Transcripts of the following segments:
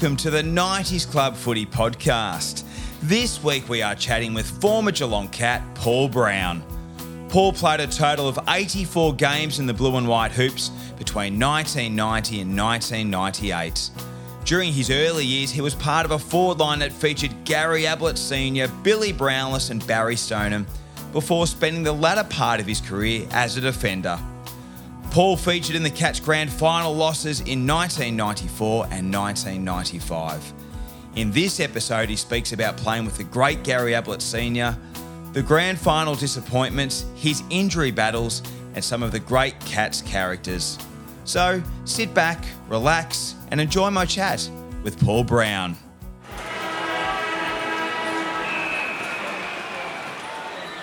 welcome to the 90s Club Footy Podcast. This week we are chatting with former Geelong Cat Paul Brown. Paul played a total of 84 games in the blue and white hoops between 1990 and 1998. During his early years, he was part of a forward line that featured Gary Ablett Sr., Billy Brownless, and Barry Stoneham before spending the latter part of his career as a defender. Paul featured in the Cats grand final losses in 1994 and 1995. In this episode, he speaks about playing with the great Gary Ablett Sr., the grand final disappointments, his injury battles, and some of the great Cats characters. So sit back, relax, and enjoy my chat with Paul Brown.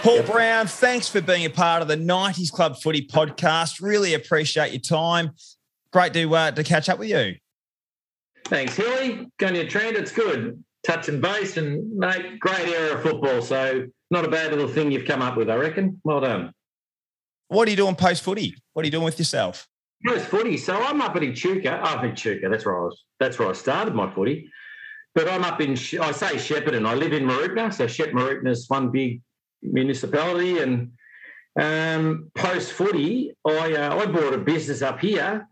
Paul Brown, thanks for being a part of the 90s Club Footy podcast. Really appreciate your time. Great to, uh, to catch up with you. Thanks, Hilly. Going your trend, it's good. Touch and base, and mate, great era of football. So, not a bad little thing you've come up with, I reckon. Well done. What are you doing post footy? What are you doing with yourself? Post footy. So, I'm up at Echuca. Oh, Echuca, that's where I was. That's where I started my footy. But I'm up in, I say Shepparton. I live in Mooroopna. So, Shep Mooroopna is one big municipality. And um, post footy, I, uh, I bought a business up here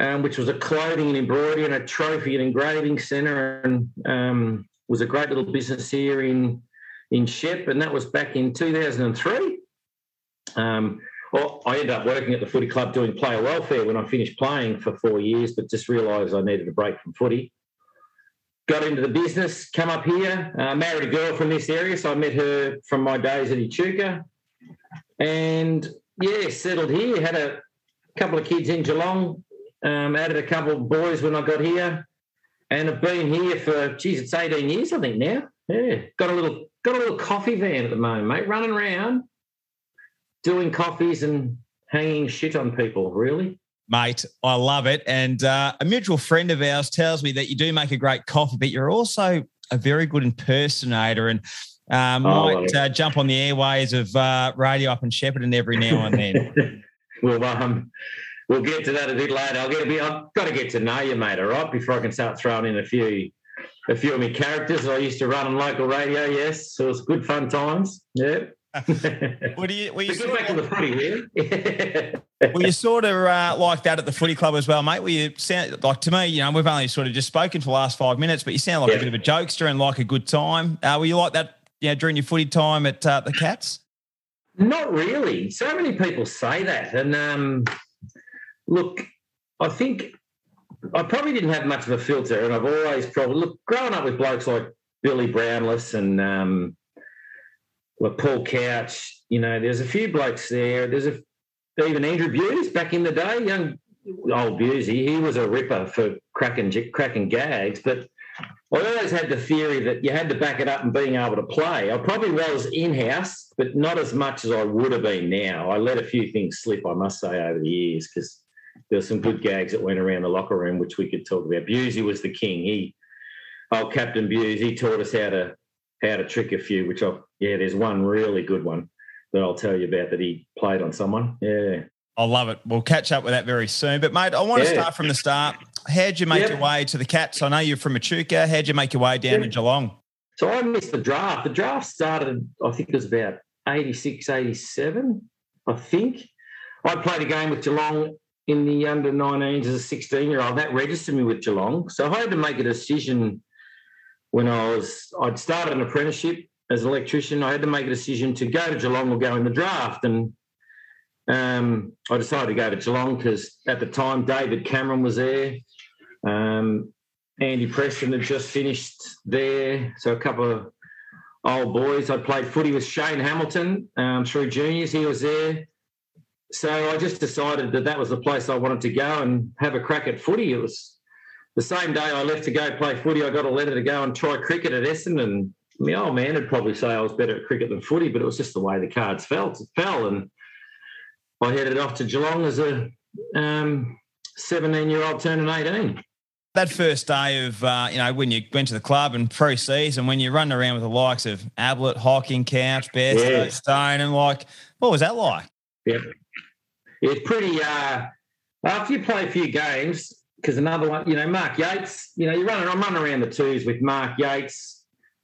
um, which was a clothing and embroidery and a trophy and engraving centre, and um, was a great little business here in in Shep, and that was back in 2003. Um, well, I ended up working at the footy club doing player welfare when I finished playing for four years, but just realised I needed a break from footy. Got into the business, come up here, uh, married a girl from this area, so I met her from my days at Echuca, and yeah, settled here. Had a couple of kids in Geelong, um, added a couple of boys when I got here, and have been here for geez, it's eighteen years I think now. Yeah, got a little got a little coffee van at the moment, mate, running around doing coffees and hanging shit on people. Really, mate, I love it. And uh, a mutual friend of ours tells me that you do make a great coffee, but you're also a very good impersonator and. Um, oh, might uh, jump on the airways of uh, radio up in Shepparton every now and then. well, um, we'll get to that a bit later. I'll get a bit. I've got to get to know you, mate. All right, before I can start throwing in a few, a few of my characters that I used to run on local radio. Yes, so it was good fun times. Yeah. What do you? Were you get back to the footy here? were you sort of uh, like that at the footy club as well, mate? Were you sound like to me? You know, we've only sort of just spoken for the last five minutes, but you sound like yeah. a bit of a jokester and like a good time. Uh, were you like that? Yeah, you know, during your footy time at uh, the Cats? Not really. So many people say that, and um, Look, I think I probably didn't have much of a filter, and I've always probably look growing up with blokes like Billy Brownless and um, like Paul Couch. You know, there's a few blokes there. There's a even Andrew Bews back in the day, young old Bewsy. He was a ripper for cracking cracking gags, but I always had the theory that you had to back it up and being able to play. I probably was in house, but not as much as I would have been now. I let a few things slip, I must say, over the years because there were some good gags that went around the locker room, which we could talk about. Bewsy was the king. He, oh, Captain Bews, he taught us how to how to trick a few. Which I, yeah, there's one really good one that I'll tell you about that he played on someone. Yeah, I love it. We'll catch up with that very soon. But mate, I want yeah. to start from the start. How'd you make yep. your way to the Cats? I know you're from Echuca. How'd you make your way down yep. to Geelong? So I missed the draft. The draft started, I think it was about 86, 87, I think. I played a game with Geelong in the under 19s as a 16 year old. That registered me with Geelong. So I had to make a decision when I was, I'd started an apprenticeship as an electrician. I had to make a decision to go to Geelong or go in the draft. And um, I decided to go to Geelong because at the time David Cameron was there. Um, Andy Preston had just finished there. So a couple of old boys. I played footy with Shane Hamilton um, through juniors. He was there so I just decided that that was the place I wanted to go and have a crack at footy. It was the same day I left to go play footy. I got a letter to go and try cricket at Essendon. My old man would probably say I was better at cricket than footy, but it was just the way the cards fell. fell, and I headed off to Geelong as a um, 17-year-old turning 18 that first day of uh, you know when you went to the club and pre-season when you run around with the likes of Ablett, Hocking, Couch, Best, yeah. Stone, and like what was that like? Yeah, it's pretty. Uh, after you play a few games, because another one, you know, Mark Yates, you know, you're running, I'm running around the twos with Mark Yates,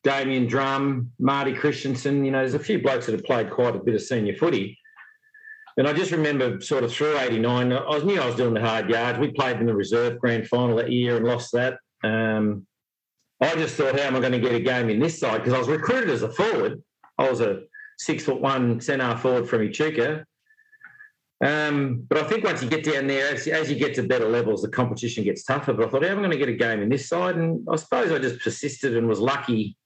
Damian Drum, Marty Christensen. You know, there's a few blokes that have played quite a bit of senior footy. And I just remember sort of through 89, I knew I was doing the hard yards. We played in the reserve grand final that year and lost that. Um, I just thought, how am I going to get a game in this side? Because I was recruited as a forward. I was a six foot one centre forward from Echuca. Um, but I think once you get down there, as, as, you get to better levels, the competition gets tougher. But I thought, how am I going to get a game in this side? And I suppose I just persisted and was lucky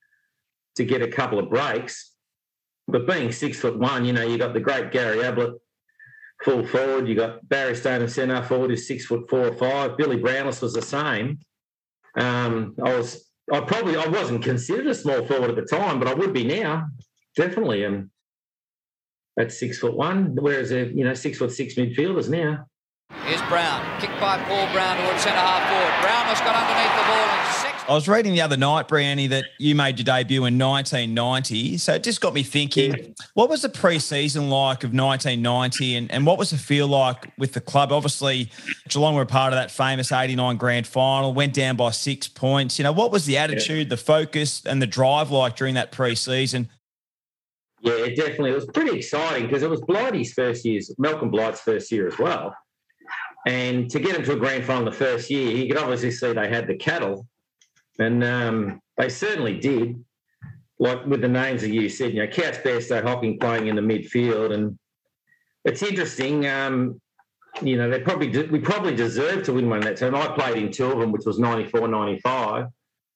to get a couple of breaks. But being six foot one, you know, you got the great Gary Ablett full forward. You got Barry Stoneham centre forward who's six foot four or five. Billy Brownless was the same. Um, I was I probably I wasn't considered a small forward at the time, but I would be now, definitely. And at six foot one, whereas you know six foot six midfielders now. Here's Brown, kicked by Paul Brown towards centre half forward. Brown has got underneath the ball I was reading the other night, Brownie, that you made your debut in 1990. So it just got me thinking, what was the pre-season like of 1990 and, and what was the feel like with the club? Obviously, Geelong were a part of that famous 89 grand final, went down by six points. You know, what was the attitude, the focus and the drive like during that pre-season? Yeah, it definitely. It was pretty exciting because it was Blighty's first year, Malcolm Blight's first year as well. And to get into a grand final the first year, you could obviously see they had the cattle and um, they certainly did. Like with the names that you said, you know, Couch Bairstow Hocking playing in the midfield. And it's interesting. Um, you know, they probably we probably deserved to win one of that time. I played in two of them, which was 94, 95.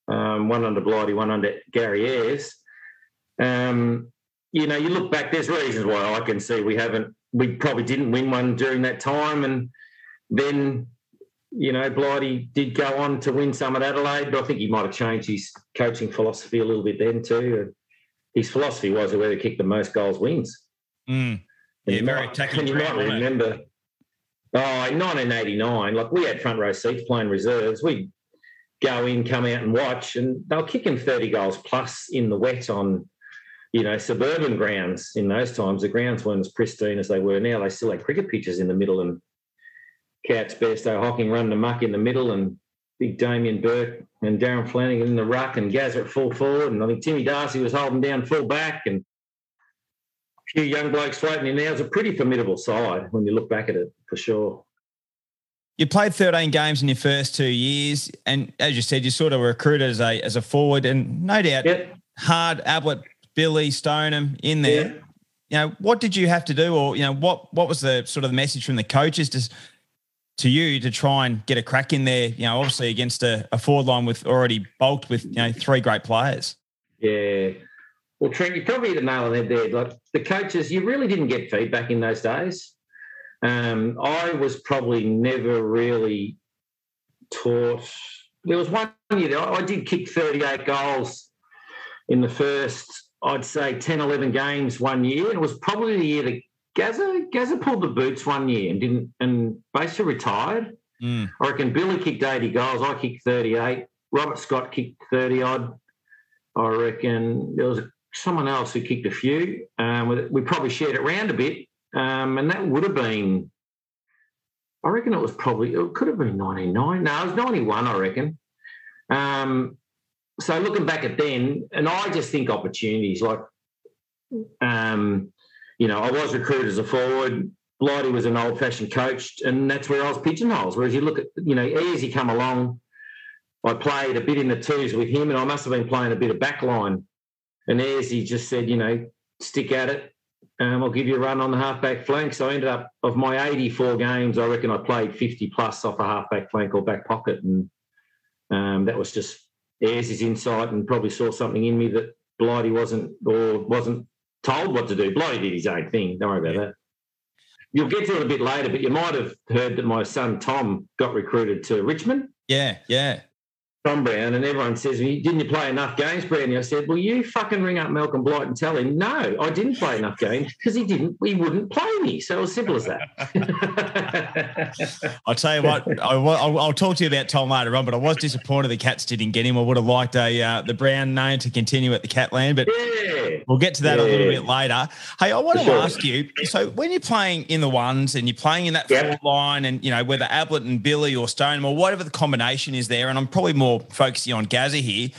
Um, one under Blighty, one under Gary Ayres. Um, you know, you look back, there's reasons why I can see we haven't, we probably didn't win one during that time. And then you know, Blighty did go on to win some at Adelaide, but I think he might have changed his coaching philosophy a little bit then too. His philosophy was whoever kicked the most goals wins. Mm. Yeah, very technical. You might remember, oh, in 1989, like we had front row seats playing reserves. We'd go in, come out and watch, and they were kicking 30 goals plus in the wet on, you know, suburban grounds in those times. The grounds weren't as pristine as they were now. They still had cricket pitches in the middle and Couch Bairstow Hocking running the muck in the middle and big Damien Bourke and Darren Flanagan in the ruck and Gazza at full forward. And I think Timmy Darcy was holding down full back and a few young blokes floating in there. It was a pretty formidable side when you look back at it, for sure. You played 13 games in your first two years, and as you said, you sort of were recruited as a as a forward, and no doubt, yep. hard Ablett, Billy Stoneham in there. You know, what did you have to do, or you know, what what was the sort of the message from the coaches to to you to try and get a crack in there, you know, obviously against a, a forward line with already bulked with, you know, three great players. Yeah. Well, Trent, you probably hit the nail on the head there. Like the coaches, you really didn't get feedback in those days. Um, I was probably never really taught. There was one year I did kick 38 goals in the first, I'd say, 10, 11 games one year. And it was probably the year that Gazza Gazza pulled the boots one year and didn't and basically retired. Mm. I reckon Billy kicked 80 goals. I kicked 38. Robert Scott kicked 30 odd. I reckon there was someone else who kicked a few. Um, we probably shared it around a bit, um, and that would have been. I reckon it was probably it could have been 99. No, it was 91. I reckon. Um, so looking back at then, and I just think opportunities like um, you know, I was recruited as a forward. Blighty was an old fashioned coach, and that's where I was pigeonholed. Whereas you look at, you know, as he come along, I played a bit in the twos with him, and I must have been playing a bit of backline. And as he just said, you know, stick at it. Um, I'll give you a run on the halfback flank. So I ended up, of my 84 games, I reckon I played 50 plus off a halfback flank or back pocket. And um, that was just Ayres' insight and probably saw something in me that Blighty wasn't or wasn't told what to do. Blighty did his own thing. Don't worry about yeah. that. You'll get to it a bit later, but you might have heard that my son Tom got recruited to Richmond. Yeah, yeah. Tom Brown, and everyone says, "Didn't you play enough games, Brownie?" I said, "Well, you fucking ring up Malcolm Blight and tell him no, I didn't play enough games because he didn't. He wouldn't play me. So it was simple as that." I'll tell you what. I, will I'll talk to you about Tom later on, but I was disappointed the Cats didn't get him. I would have liked a uh, the Brown name to continue at the Catland, but yeah, Yeah. We'll get to that a little bit later. Hey, I want For to sure. ask you. So, when you're playing in the ones and you're playing in that Yep. forward line, and you know whether Ablett and Billy or Stone or whatever the combination is there, and I'm probably more focusing on Gazza here.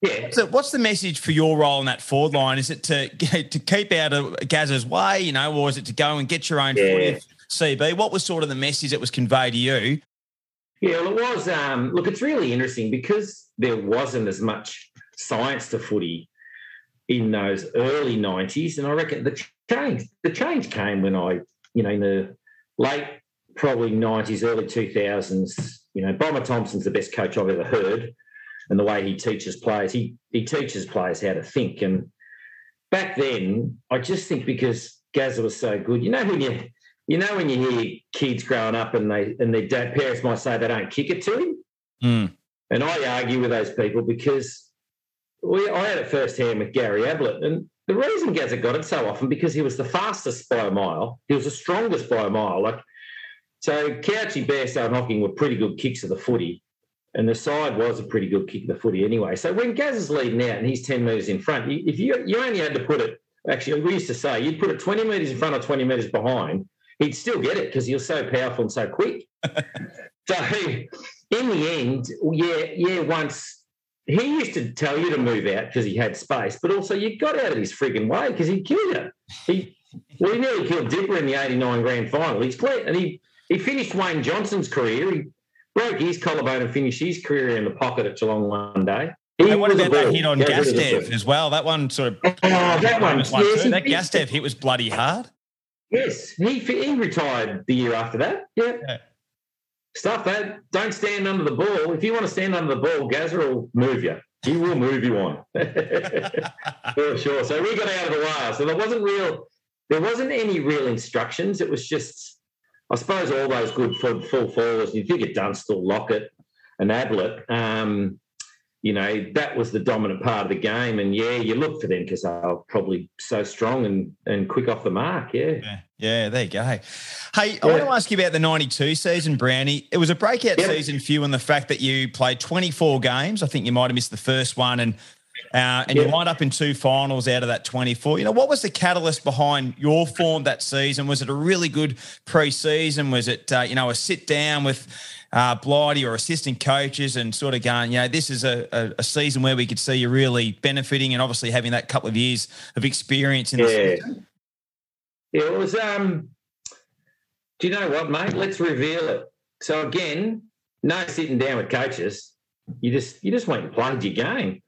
Yeah. So, what's the message for your role in that forward line? Is it to to keep out of Gazza's way, you know, or is it to go and get your own Yeah. CB, what was sort of the message that was conveyed to you? Yeah, well, it was. Um, look, it's really interesting because there wasn't as much science to footy in those early '90s, and I reckon the change the change came when I, you know, in the late probably '90s, early 2000s. You know, Bomber Thompson's the best coach I've ever heard, and the way he teaches players, he he teaches players how to think. And back then, I just think because Gazza was so good, you know, when you you know when you hear kids growing up and they and their dad parents might say they don't kick it to him, Mm. and I argue with those people because we I had it firsthand with Gary Ablett, and the reason Gazza got it so often because he was the fastest by a mile, he was the strongest by a mile. Like so, Couchy, Bairstow, and Hocking were pretty good kicks of the footy, and the side was a pretty good kick of the footy anyway. So when Gaz is leading out and he's ten metres in front, if you you only had to put it, actually we used to say you'd put it twenty metres in front or twenty metres behind, he'd still get it because he was so powerful and so quick. so in the end, yeah, yeah, once he used to tell you to move out because he had space, but also you got out of his frigging way because he'd kill you. He well, he nearly killed Dipper in the '89 Grand Final. He's clear, and he he finished Wayne Johnston's career. He broke his collarbone and finished his career in the pocket at Geelong one day. He And what about that hit on Gastev as well? That one sort of Oh, that one. one yes. That Gastev hit was bloody hard. Yes, he he retired the year after that. Yeah. Yeah. Stuff that. Don't stand under the ball. If you want to stand under the ball, Gazza will move you. He will move you on. For sure. So we got out of the way. So there wasn't real, there wasn't any real instructions. It was just, I suppose, all those good full, full forwards. You think of Dunstall, Lockett, and Ablett. Um, you know, that was the dominant part of the game. And yeah, you look for them because they were probably so strong and, and quick off the mark. Yeah. Yeah, yeah, there you go. Hey, I Yeah. want to ask you about the 92 season, Brownie. It was a breakout Yep. season for you in the fact that you played 24 games. I think you might have missed the first one and uh, and you Yep. lined up in two finals out of that 24. You know, what was the catalyst behind your form that season? Was it a really good pre-season? Was it, uh, you know, a sit down with uh, Blighty or assistant coaches and sort of going, you know, this is a, a, a season where we could see you really benefiting and obviously having that couple of years of experience in the Yeah. season? It was um do you know what, mate? Let's reveal it. So again, no sitting down with coaches. You just you just went and played your game.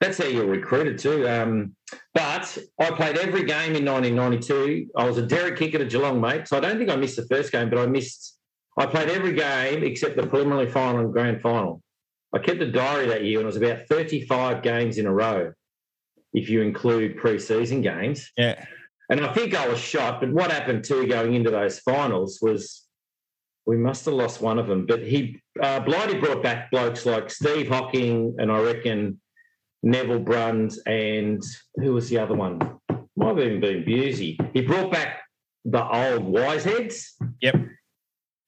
That's how you're recruited too. Um, but I played every game in 1992. I was a Derek kicker at Geelong, mate. So I don't think I missed the first game, but I missed. I played every game except the preliminary final and grand final. I kept a diary that year, and it was about 35 games in a row, if you include pre-season games. Yeah. And I think I was shot. But what happened too going into those finals was we must have lost one of them. But he, uh, Blighty brought back blokes like Steve Hocking and I reckon Neville Bruns and who was the other one? Might have even been Bewsy. He brought back the old Wiseheads Yep.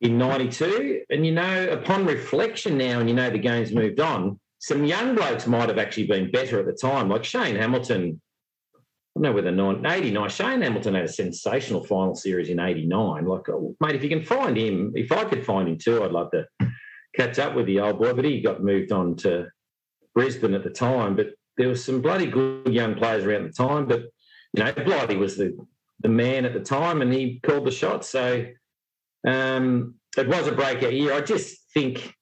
in 92. And, you know, upon reflection now, and you know the game's moved on, some young blokes might have actually been better at the time, like Shane Hamilton. I don't know whether nine, 89. Shane Hamilton had a sensational final series in 89. Like, oh, mate, if you can find him, if I could find him too, I'd love to catch up with the old boy. But he got moved on to Brisbane at the time. But there was some bloody good young players around the time. But, you know, Blighty was the, the man at the time and he called the shots. So um, it was a breakout year. I just think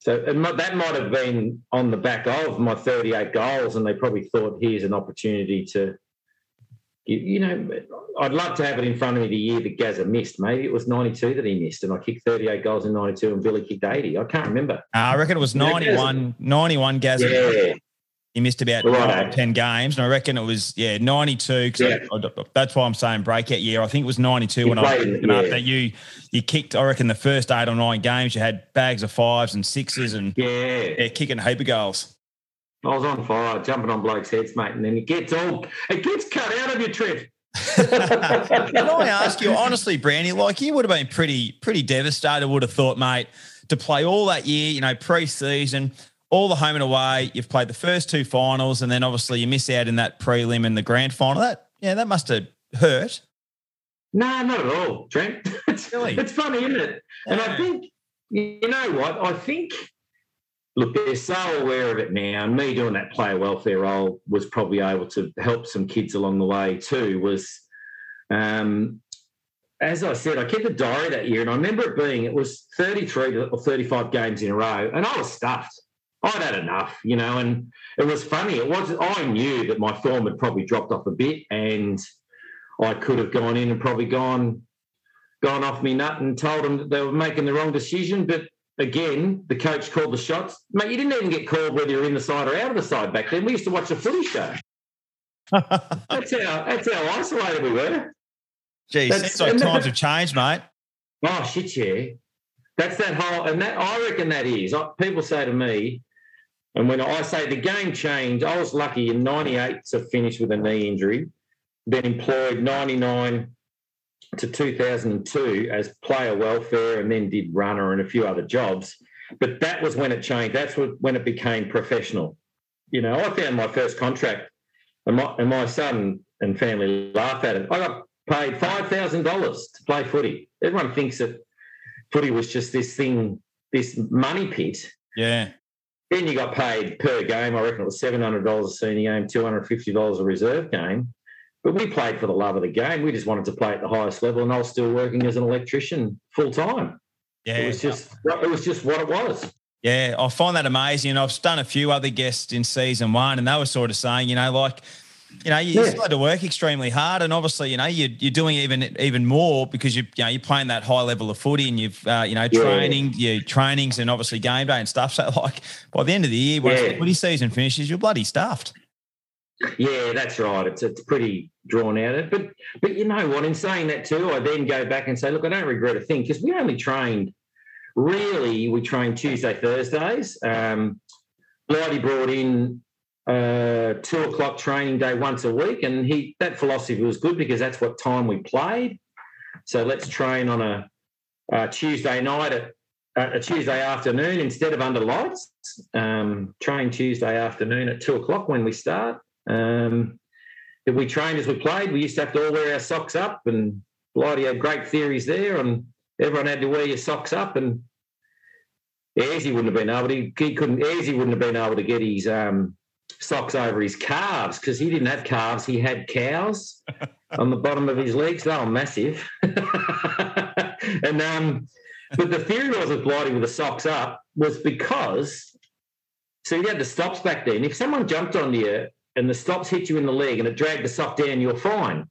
so. Might, that might have been on the back of my 38 goals, and they probably thought here's an opportunity to, you, you know, I'd love to have it in front of me the year that Gazza missed. Maybe it was 92 that he missed, and I kicked 38 goals in 92, and Billy kicked 80. I can't remember. Uh, I reckon it was Yeah, 91, 91 Gaz. Yeah, He missed about Right. nine 10 games. And I reckon it was, yeah, 92. 'cause Yeah. I- I- that's why I'm saying breakout year. I think it was 92 He when I was in- up that you, you kicked, I reckon, the first eight or nine games, you had bags of fives and sixes and yeah. yeah, kicking a heap of goals. I was on fire, jumping on blokes' heads, mate, and then it gets all it gets cut out of your trip. Can I ask you honestly, Brandy, like you would have been pretty, pretty devastated, would have thought, mate, to play all that year, you know, pre-season, all the home and away. You've played the first two finals, and then obviously you miss out in that prelim and the grand final. That yeah, that must have hurt. No, not at all, Trent. It's, Really? it's funny, isn't it? And I think, you know what? I think, look, they're so aware of it now. And me doing that player welfare role was probably able to help some kids along the way too. Was, um, as I said, I kept a diary that year, and I remember it being it was 33 or 35 games in a row, and I was stuffed. I'd had enough, you know, and it was funny. It was I knew that my form had probably dropped off a bit, and I could have gone in and probably gone gone off me nut and told them that they were making the wrong decision. But again, the coach called the shots. Mate, you didn't even get called whether you're in the side or out of the side back then. We used to watch a footy show. That's how that's how isolated we were. Geez, That's- seems like and that- times have changed, mate. Oh shit, yeah. That's that whole, and that I reckon that is. I, people say to me, and when I say the game changed, I was lucky in '98 to finish with a knee injury, then employed '99 to 2002 as player welfare, and then did runner and a few other jobs. But that was when it changed. That's what, when it became professional. You know, I found my first contract, and my, and my son and family laugh at it. I got paid five thousand dollars to play footy. Everyone thinks that footy was just this thing, this money pit. Yeah. Then you got paid per game. I reckon it was seven hundred dollars a senior game, two hundred fifty dollars a reserve game. But we played for the love of the game. We just wanted to play at the highest level, and I was still working as an electrician full time. Yeah. It was just, it was just what it was. Yeah, I find that amazing. And I've done a few other guests in season one, and they were sort of saying, you know, like, you know, you Yeah. still had to work extremely hard, and obviously, you know, you, you're doing even even more because you you know you're playing that high level of footy, and you've uh, you know Yeah. training, your trainings, and obviously game day and stuff. So like by the end of the year, once Yeah. the footy season finishes, you're bloody stuffed. Yeah, that's right. It's it's pretty drawn out. But but you know what? In saying that too, I then go back and say, look, I don't regret a thing because we only trained. Really, we trained Tuesday, Thursdays. Um, brought in uh, two o'clock training day once a week, and he that philosophy was good because that's what time we played. So let's train on a, uh Tuesday night at a Tuesday afternoon instead of under lights. Um, train Tuesday afternoon at two o'clock when we start. Um, if we trained as we played, we used to have to all wear our socks up, and Blighty had great theories there, and everyone had to wear your socks up. And Ayresy wouldn't have been able to. He couldn't. Ayresy wouldn't have been able to get his um, socks over his calves because he didn't have calves. He had cows on the bottom of his legs. They were massive. and um, but the theory was with Blighty with the socks up was because so you had the stops back then. If someone jumped on you and the stops hit you in the leg and it dragged the sock down, you're fine.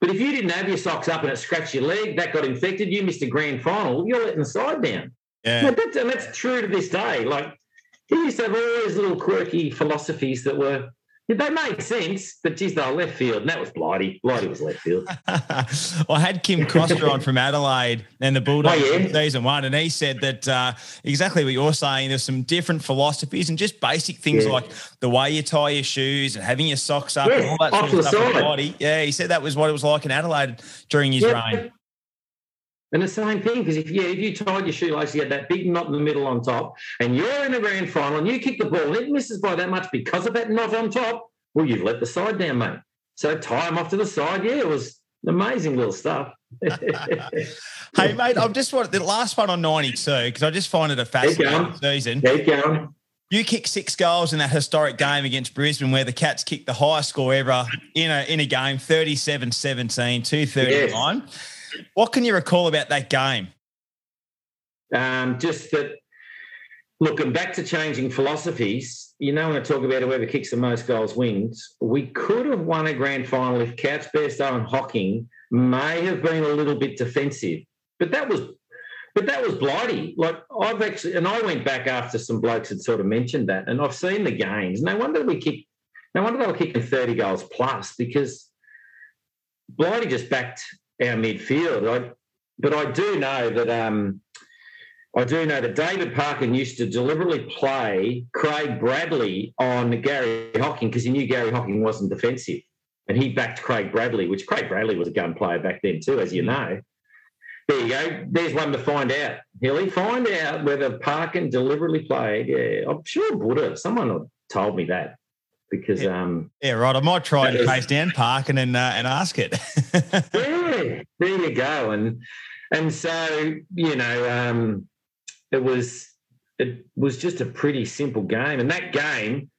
But if you didn't have your socks up and it scratched your leg, that got infected, you missed a grand final, you're letting the side down. Yeah. That's, and that's true to this day. Like he used to have all these little quirky philosophies that were they made sense, but geez, they were left field, and that was Blighty. Blighty was left field. I had Kym Koster on from Adelaide and the Bulldogs Oh, yeah? season one, and he said that uh, exactly what you're saying. There's some different philosophies and just basic things Yeah. like the way you tie your shoes and having your socks up Yeah, and all that sort of stuff. Body. Yeah, he said that was what it was like in Adelaide during his reign. And the same thing, because if yeah, if you tied your shoelace, you had that big knot in the middle on top, and you're in the grand final and you kick the ball and it misses by that much because of that knot on top, well, you've let the side down, mate. So tie them off to the side. Yeah, it was amazing little stuff. Hey, mate, I've just wanted the last one on 92 because I just find it a fascinating season. Keep going. You kicked six goals in that historic game against Brisbane where the Cats kicked the highest score ever in a in a game, 37-17, 239. What can you recall about that game? Um, just that looking back to changing philosophies, you know, when I talk about whoever kicks the most goals wins, we could have won a grand final if Cats, Bairstow, and Hocking may have been a little bit defensive. But that was but that was blighty. Like I've actually and I went back after some blokes had sort of mentioned that, and I've seen the games. No wonder we kicked no wonder they were kicking 30 goals plus because Blighty just backed our midfield. I, but I do know that um, I do know that David Parkin used to deliberately play Craig Bradley on Gary Hocking because he knew Gary Hocking wasn't defensive. And he backed Craig Bradley, which Craig Bradley was a gun player back then too, as you know. there you go. There's one to find out. Hilly, find out whether Parkin deliberately played. Yeah, I'm sure Buddha. Someone told me that because yeah. um yeah right. I might try and chase down Parkin and uh, and ask it. yeah, there you go. And and so you know um it was it was just a pretty simple game, and that game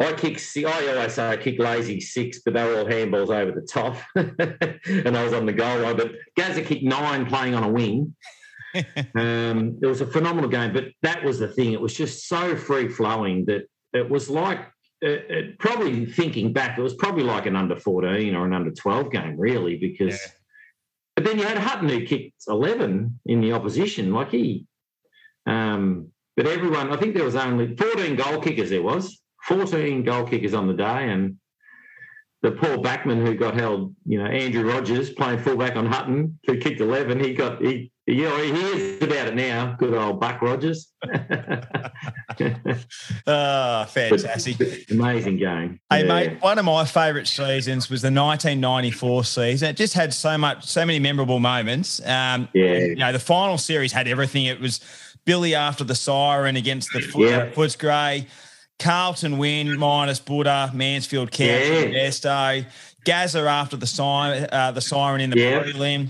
I kick. I always say I kick lazy six, but they were all handballs over the top, and I was on the goal line. But Gazza kicked nine, playing on a wing. um, it was a phenomenal game, but that was the thing. It was just so free flowing that it was like. It, it, probably thinking back, it was probably like an under 14 or an under 12 game, really, because. Yeah. But then you had Hutton who kicked 11 in the opposition. Like he. Um, but everyone, I think there was only 14 goal kickers there was 14 goal kickers on the day, and the poor backman who got held, you know, Andrew Rogers playing fullback on Hutton, who kicked 11, he got, he, you know, he is about it now. Good old Buck Rogers. oh, fantastic. amazing game. Hey, yeah. mate, one of my favourite seasons was the 1994 season. It just had so much, so many memorable moments. Um, yeah. You know, the final series had everything. It was Billy after the siren against the yeah. Footscray. Carlton win minus Buddha, Mansfield Council, yeah. Esto. Gazza after the siren, uh, the siren in the yeah. prelim.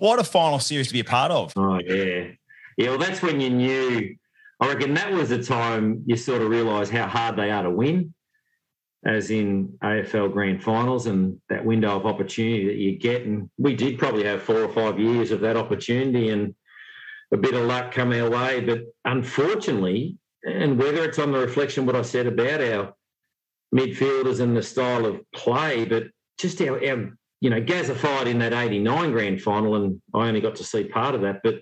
What a final series to be a part of. Oh yeah, yeah. Well, that's when you knew. I reckon that was the time you sort of realise how hard they are to win, as in AFL Grand Finals and that window of opportunity that you get. And we did probably have four or five years of that opportunity and a bit of luck come our way, but unfortunately, and whether it's on the reflection what I said about our midfielders and the style of play, but just our, our you know, Gazza fired in that 89 grand final, and I only got to see part of that, but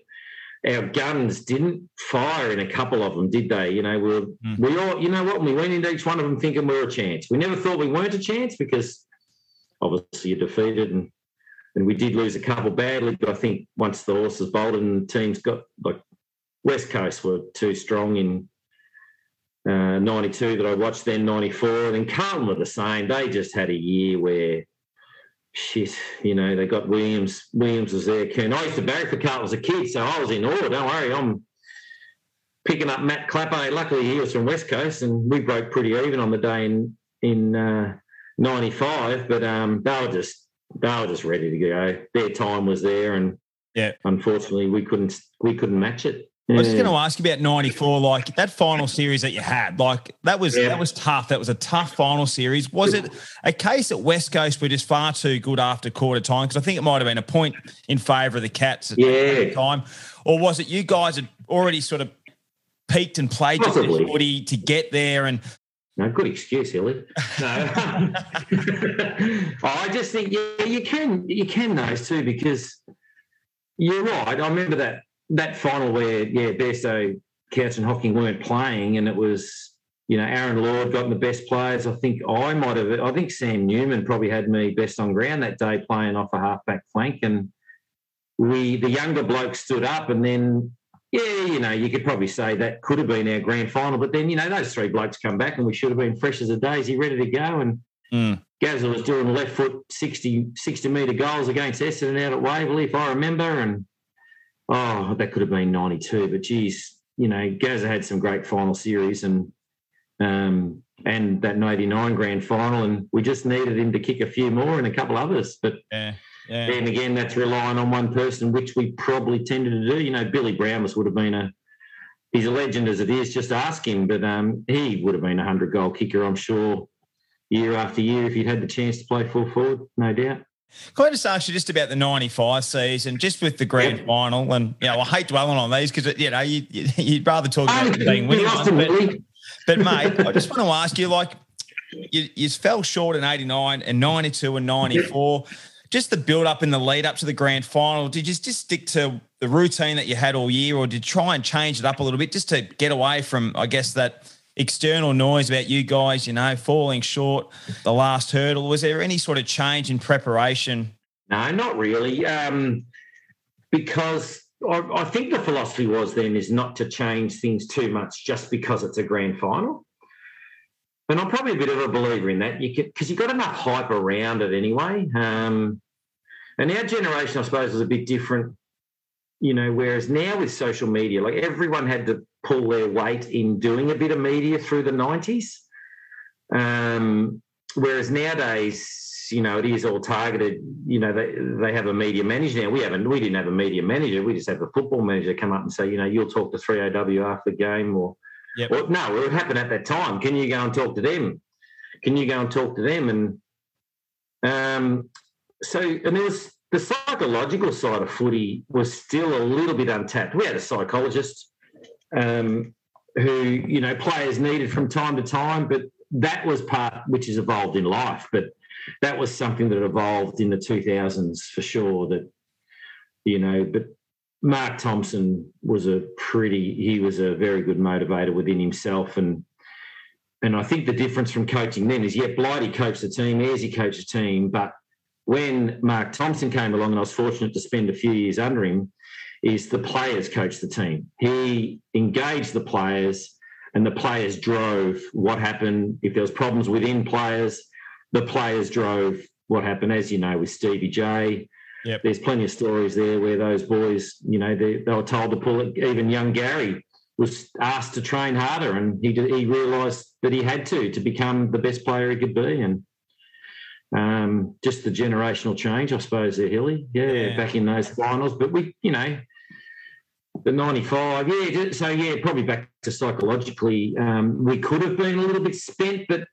our guns didn't fire in a couple of them, did they? You know, we were, mm. we all, you know what, we went into each one of them thinking we were a chance. We never thought we weren't a chance because obviously you're defeated and and we did lose a couple badly, but I think once the horses bolted and the teams got like West Coast were too strong in uh, 92 that I watched then, 94. And then Carlton were the same. They just had a year where, shit, you know, they got Williams. Williams was there. Ken. I used to barrack for Carlton as a kid, so I was in awe. Don't worry, I'm picking up Matt Clape. Luckily, he was from West Coast, and we broke pretty even on the day in in uh, 95. But um, they were just they were just ready to go. Their time was there, and yeah, unfortunately, we couldn't we couldn't match it. I was just going to ask you about '94, like that final series that you had. Like that was yeah. that was tough. That was a tough final series. Was it a case that West Coast were just far too good after quarter time? Because I think it might have been a point in favour of the Cats at yeah. the time, or was it you guys had already sort of peaked and played the footy to get there and no, good excuse, Hilly. No, I just think yeah, you can you can those too because you're right. I remember that that final where yeah, Bairstow, Couch and Hocking weren't playing, and it was you know Aaron Lord got the best players. I think I might have. I think Sam Newman probably had me best on ground that day playing off a halfback flank, and we the younger bloke stood up, and then yeah, you know, you could probably say that could have been our grand final, but then you know those three blokes come back, and we should have been fresh as a daisy, ready to go, and. Mm. Gazza was doing left foot 60, 60 metre goals against Essendon out at Waverley, if I remember. And oh, that could have been 92. But geez, you know, Gazza had some great final series and um, and that 99 grand final, and we just needed him to kick a few more and a couple others. But yeah, yeah. then again, that's relying on one person, which we probably tended to do. You know, Billy Brownless would have been a he's a legend as it is. Just ask him, but um, he would have been a hundred goal kicker, I'm sure, year after year if he'd had the chance to play full forward, no doubt. Can I just ask you just about the 95 season, just with the grand yeah. final? And, you know, I hate dwelling on these because, you know, you, would rather talk about um, being winning one. But, but, mate, I just want to ask you, like, you, you fell short in 89 and 92 and 94. Just the build up in the lead up to the grand final, did you just stick to the routine that you had all year or did you try and change it up a little bit just to get away from, I guess, that – external noise about you guys, you know, falling short the last hurdle. Was there any sort of change in preparation? No, not really. Um, because I, think the philosophy was then is not to change things too much just because it's a grand final. And I'm probably a bit of a believer in that. Because you got enough hype around it anyway. Um, and our generation, I suppose, was a bit different you know, whereas now with social media, like everyone had to pull their weight in doing a bit of media through the 90s. Um, whereas nowadays, you know, it is all targeted. You know, they, they have a media manager now. We haven't, we didn't have a media manager. We just have a football manager come up and say, you know, you'll talk to 3AW after the game or, yep. or no, it happened at that time. Can you go and talk to them? Can you go and talk to them? And um, so, and there was the psychological side of footy was still a little bit untapped. We had a psychologist um, who, you know, players needed from time to time, but that was part which has evolved in life. But that was something that evolved in the 2000s for sure. That, you know, but Mark Thompson was a pretty, he was a very good motivator within himself. And, and I think the difference from coaching then is, yeah, Blighty coached the team, he coached the team, but when Mark Thompson came along, and I was fortunate to spend a few years under him, is the players coached the team. He engaged the players, and the players drove what happened. If there was problems within players, the players drove what happened. As you know, with Stevie J, yep. there's plenty of stories there where those boys, you know, they, they were told to pull it. Even young Gary was asked to train harder, and he he realised that he had to to become the best player he could be, and um, just the generational change, I suppose, there, Hilly. Yeah, yeah, back in those finals. But we, you know, the 95, yeah. So, yeah, probably back to psychologically, um, we could have been a little bit spent, but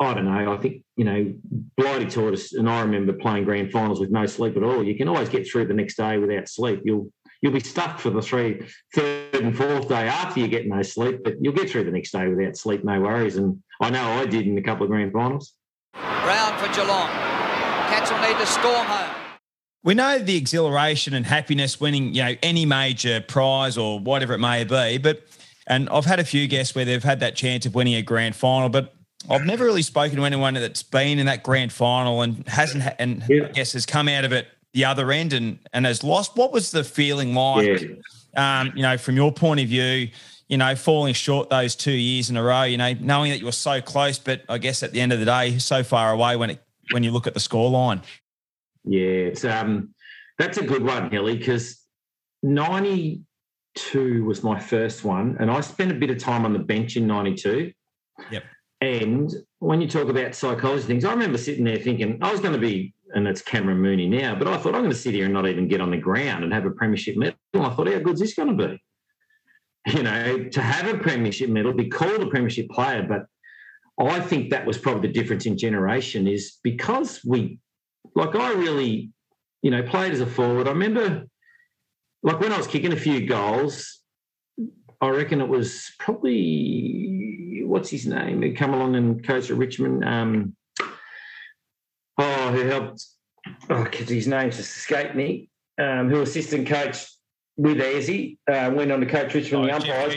I don't know. I think, you know, Blighty taught us, and I remember playing grand finals with no sleep at all. You can always get through the next day without sleep. You'll you'll be stuck for the three, third and fourth day after you get no sleep, but you'll get through the next day without sleep, no worries. And I know I did in a couple of grand finals. Brown for Geelong. Cats will need to storm home. We know the exhilaration and happiness winning, you know, any major prize or whatever it may be, but and I've had a few guests where they've had that chance of winning a grand final, but I've never really spoken to anyone that's been in that grand final and hasn't and yeah. I guess has come out of it the other end and and has lost. What was the feeling like? Yeah. Um, you know, from your point of view, you know, falling short those two years in a row, you know, knowing that you were so close, but I guess at the end of the day, so far away when it when you look at the score line. Yeah, it's um that's a good one, Hilly, because ninety two was my first one, and I spent a bit of time on the bench in ninety two. Yep. And when you talk about psychology things, I remember sitting there thinking I was going to be, and it's Cameron Mooney now, but I thought I'm going to sit here and not even get on the ground and have a premiership medal. I thought, how good's this going to be? You know, to have a premiership medal, be called a premiership player. But I think that was probably the difference in generation is because we, like, I really, you know, played as a forward. I remember, like, when I was kicking a few goals, I reckon it was probably what's his name who come along and coached at Richmond. Um, oh, who helped? Oh, his name just escaped me. Um, who assistant coach with Azzy, uh, went on to coach Richmond, oh, the umpires.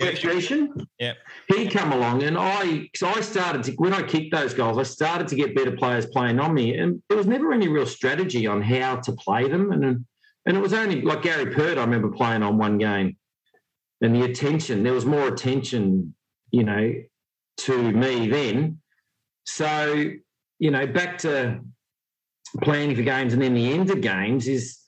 Jeff Gieschen. Yeah. He come along and I, so I started to, when I kicked those goals, I started to get better players playing on me. And there was never any real strategy on how to play them. And, and it was only like Gary Pert, I remember playing on one game. And the attention, there was more attention, you know, to me then. So, you know, back to planning for games and then the end of games is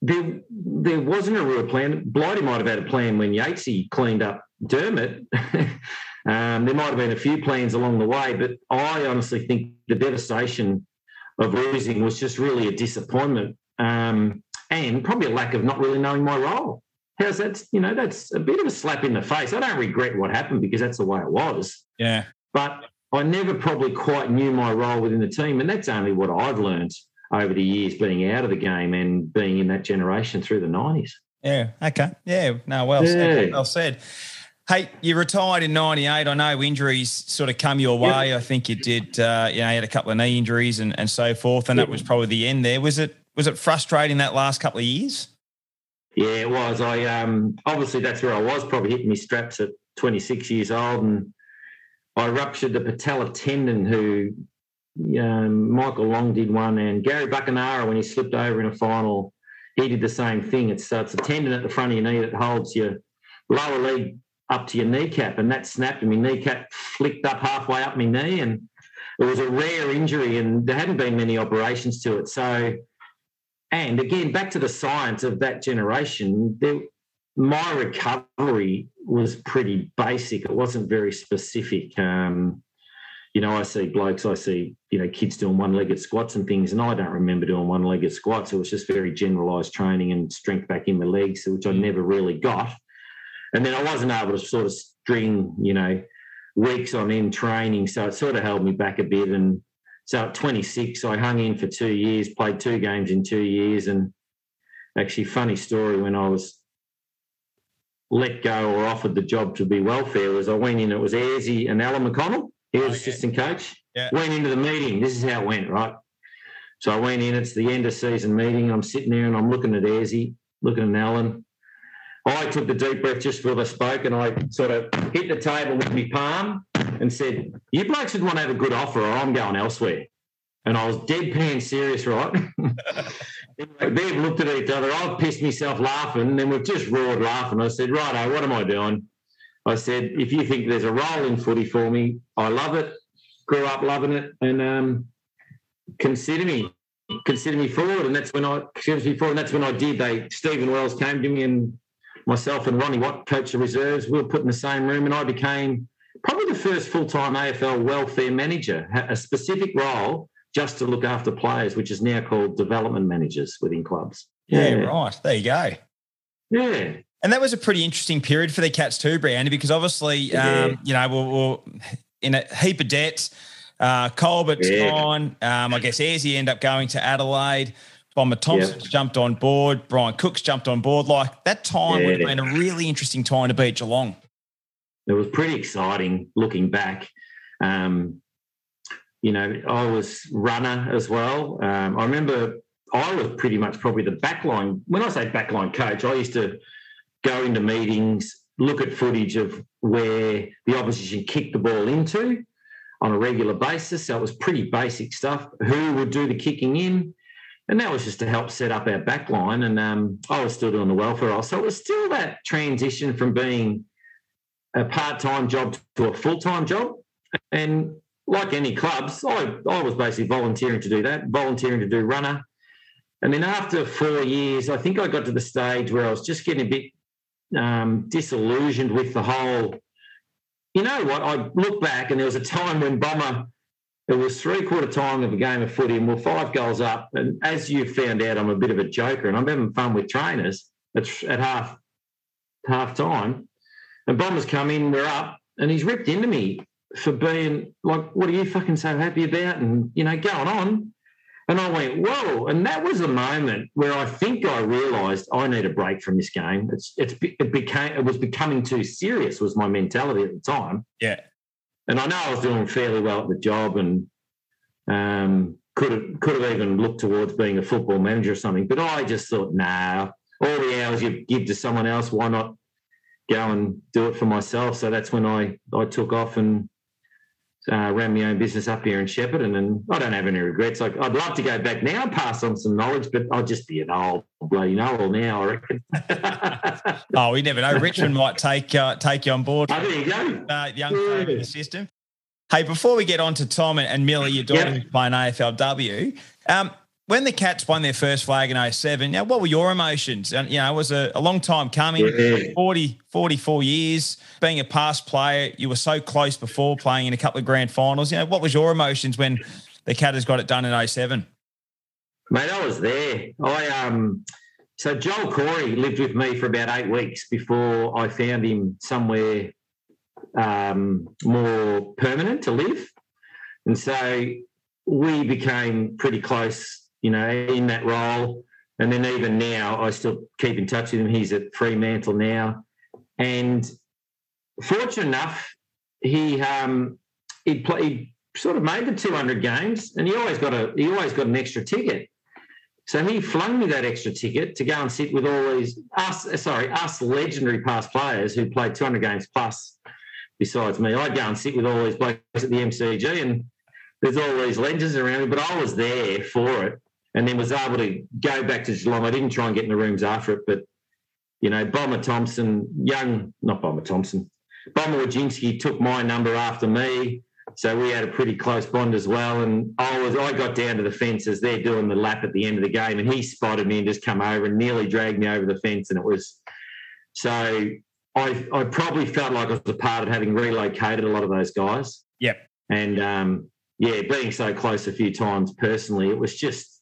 there there wasn't a real plan. Blighty might have had a plan when Yatesy cleaned up Dermott. um, there might have been a few plans along the way, but I honestly think the devastation of losing was just really a disappointment um, and probably a lack of not really knowing my role. How's that? You know, that's a bit of a slap in the face. I don't regret what happened because that's the way it was. Yeah. But I never probably quite knew my role within the team, and that's only what I've learned over the years being out of the game and being in that generation through the 90s. Yeah. Okay. Yeah. No, well yeah. said. Well said. Hey, you retired in '98. I know injuries sort of come your way. I think you did. Uh, you know, you had a couple of knee injuries and, and so forth, and that was probably the end there. Was it? Was it frustrating that last couple of years? Yeah, it was. I um, obviously that's where I was. Probably hitting me straps at 26 years old, and I ruptured the patella tendon. Who um, Michael Long did one, and Gary Buckenara, when he slipped over in a final, he did the same thing. It's, uh, it's a tendon at the front of your knee that holds your lower leg up to your kneecap, and that snapped, and my kneecap flicked up halfway up my knee, and it was a rare injury, and there hadn't been many operations to it. So and again, back to the science of that generation, there, my recovery was pretty basic. It wasn't very specific. Um, you know, I see blokes, I see, you know, kids doing one legged squats and things, and I don't remember doing one legged squats. It was just very generalized training and strength back in the legs, which I never really got. And then I wasn't able to sort of string, you know, weeks on end training. So it sort of held me back a bit. And so at 26, I hung in for two years, played two games in two years. And actually, funny story when I was let go or offered the job to be welfare was I went in, it was Ayresy and Alan McConnell. He was okay. assistant coach. Yeah. Went into the meeting. This is how it went, right? So I went in, it's the end of season meeting. I'm sitting there and I'm looking at Ayresy, looking at Alan. I took the deep breath just before I spoke and I sort of hit the table with my palm and said, You blokes would want to have a good offer or I'm going elsewhere. And I was deadpan serious, right? They've looked at each other. I've pissed myself laughing. And then we've just roared laughing. I said, Righto, what am I doing? I said, If you think there's a role in footy for me, I love it. Grew up loving it. And um, consider me. Consider me forward. And that's when I consider me forward. And that's when I did. They Stephen Wells came to me and myself and Ronnie Watt coach of reserves. We were put in the same room, and I became probably the first full time AFL welfare manager, a specific role just to look after players, which is now called development managers within clubs. Yeah, yeah right. There you go. Yeah. And that was a pretty interesting period for the Cats too, Brandy, because obviously, yeah. um, you know, we're, we're, in a heap of debt. Uh, Colbert's yeah. gone. Um, I guess Ayresy end up going to Adelaide. Bomber Thompson jumped on board. Brian Cook's jumped on board. Like that time yeah. would have been a really interesting time to beat Geelong. It was pretty exciting looking back. Um, you know, I was runner as well. Um, I remember I was pretty much probably the backline. When I say backline coach, I used to go into meetings, look at footage of where the opposition kicked the ball into on a regular basis. So it was pretty basic stuff. Who would do the kicking in? and that was just to help set up our backline. And um, I was still doing the welfare role, so it was still that transition from being a part-time job to a full-time job. And like any clubs, I, I was basically volunteering to do that, volunteering to do runner. And then after four years, I think I got to the stage where I was just getting a bit um, disillusioned with the whole. You know what? I look back, and there was a time when Bomber it was three quarter time of a game of footy, and we're five goals up. And as you found out, I'm a bit of a joker, and I'm having fun with trainers at, at half half time. And Bombers come in, we're up, and he's ripped into me for being like, "What are you fucking so happy about?" And you know, going on. And I went, "Whoa!" And that was a moment where I think I realised I need a break from this game. It's it's it became it was becoming too serious. Was my mentality at the time. Yeah and I know I was doing fairly well at the job and um, could have could have even looked towards being a football manager or something. But I just thought, nah, all the hours you give to someone else, why not go and do it for myself? So that's when I I took off and uh, ran my own business up here in Shepparton, and I don't have any regrets. Like I'd love to go back now and pass on some knowledge, but I'll just be an old bloody know-all now, I reckon. oh, we never know. Richmond might take uh, take you on board. Oh, there you go. Uh, young yeah. in the system. Hey, before we get on to Tom and, and Millie, your daughter yep. playing AFLW, um, when the Cats won their first flag in 07, now what were your emotions? And you know, it was a, a long time coming, yeah. 40, 44 years. Being a past player, you were so close before playing in a couple of grand finals. You know, what was your emotions when the Cats got it done in 07? Mate, I was there. I um so Joel Corey lived with me for about eight weeks before I found him somewhere um, more permanent to live. And so we became pretty close you know, in that role. And then even now, I still keep in touch with him. He's at Fremantle now, and fortunate enough, he um, he played sort of made the 200 games, and he always got a he always got an extra ticket. So he flung me that extra ticket to go and sit with all these us sorry us legendary past players who played 200 games plus. Besides me, I'd go and sit with all these blokes at the MCG, and there's all these legends around me, but I was there for it and then was able to go back to Geelong. I didn't try and get in the rooms after it, but you know, Bomber Thompson, young, not Bomber Thompson, Bomber Wojcinski took my number after me. So we had a pretty close bond as well. And I was I got down to the fence as they're doing the lap at the end of the game, and he spotted me and just come over and nearly dragged me over the fence. And it was so I I probably felt like I was a part of having relocated a lot of those guys. Yep. And um, yeah, being so close a few times personally, it was just,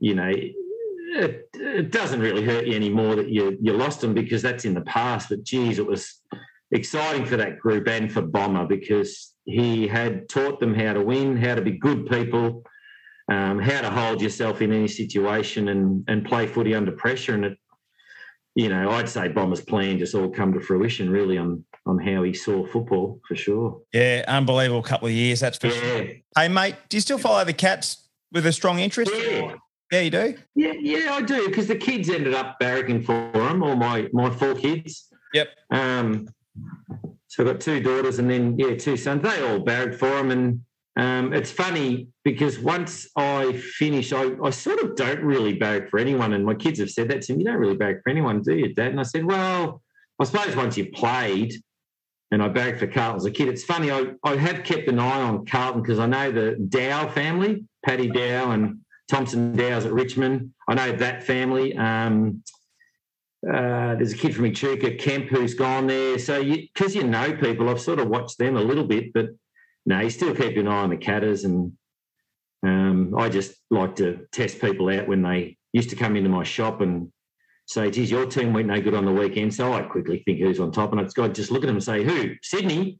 you know, it, it doesn't really hurt you anymore that you you lost them because that's in the past. But geez, it was exciting for that group and for Bomber because he had taught them how to win, how to be good people, um, how to hold yourself in any situation and and play footy under pressure. And it, you know, I'd say Bomber's plan just all come to fruition really on on how he saw football for sure. Yeah, unbelievable couple of years, that's for yeah. sure. Hey mate, do you still follow the Cats with a strong interest? Yeah. Yeah, you do. Yeah, yeah, I do because the kids ended up barracking for them, all my my four kids. Yep. Um, so I've got two daughters and then yeah, two sons. They all barracked for them, and um, it's funny because once I finish, I, I sort of don't really barrack for anyone, and my kids have said that to me. You don't really barrack for anyone, do you, Dad? And I said, well, I suppose once you've played, and I barracked for Carlton as a kid. It's funny, I, I have kept an eye on Carlton because I know the Dow family, Paddy Dow and Thompson Dow's at Richmond. I know that family. Um, uh, there's a kid from Echuca, Kemp, who's gone there. So, because you, you, know people, I've sort of watched them a little bit, but no, you still keep an eye on the Catters. And um, I just like to test people out when they used to come into my shop and say, geez, your team went no good on the weekend. So I quickly think who's on top. And I'd just look at them and say, who? Sydney.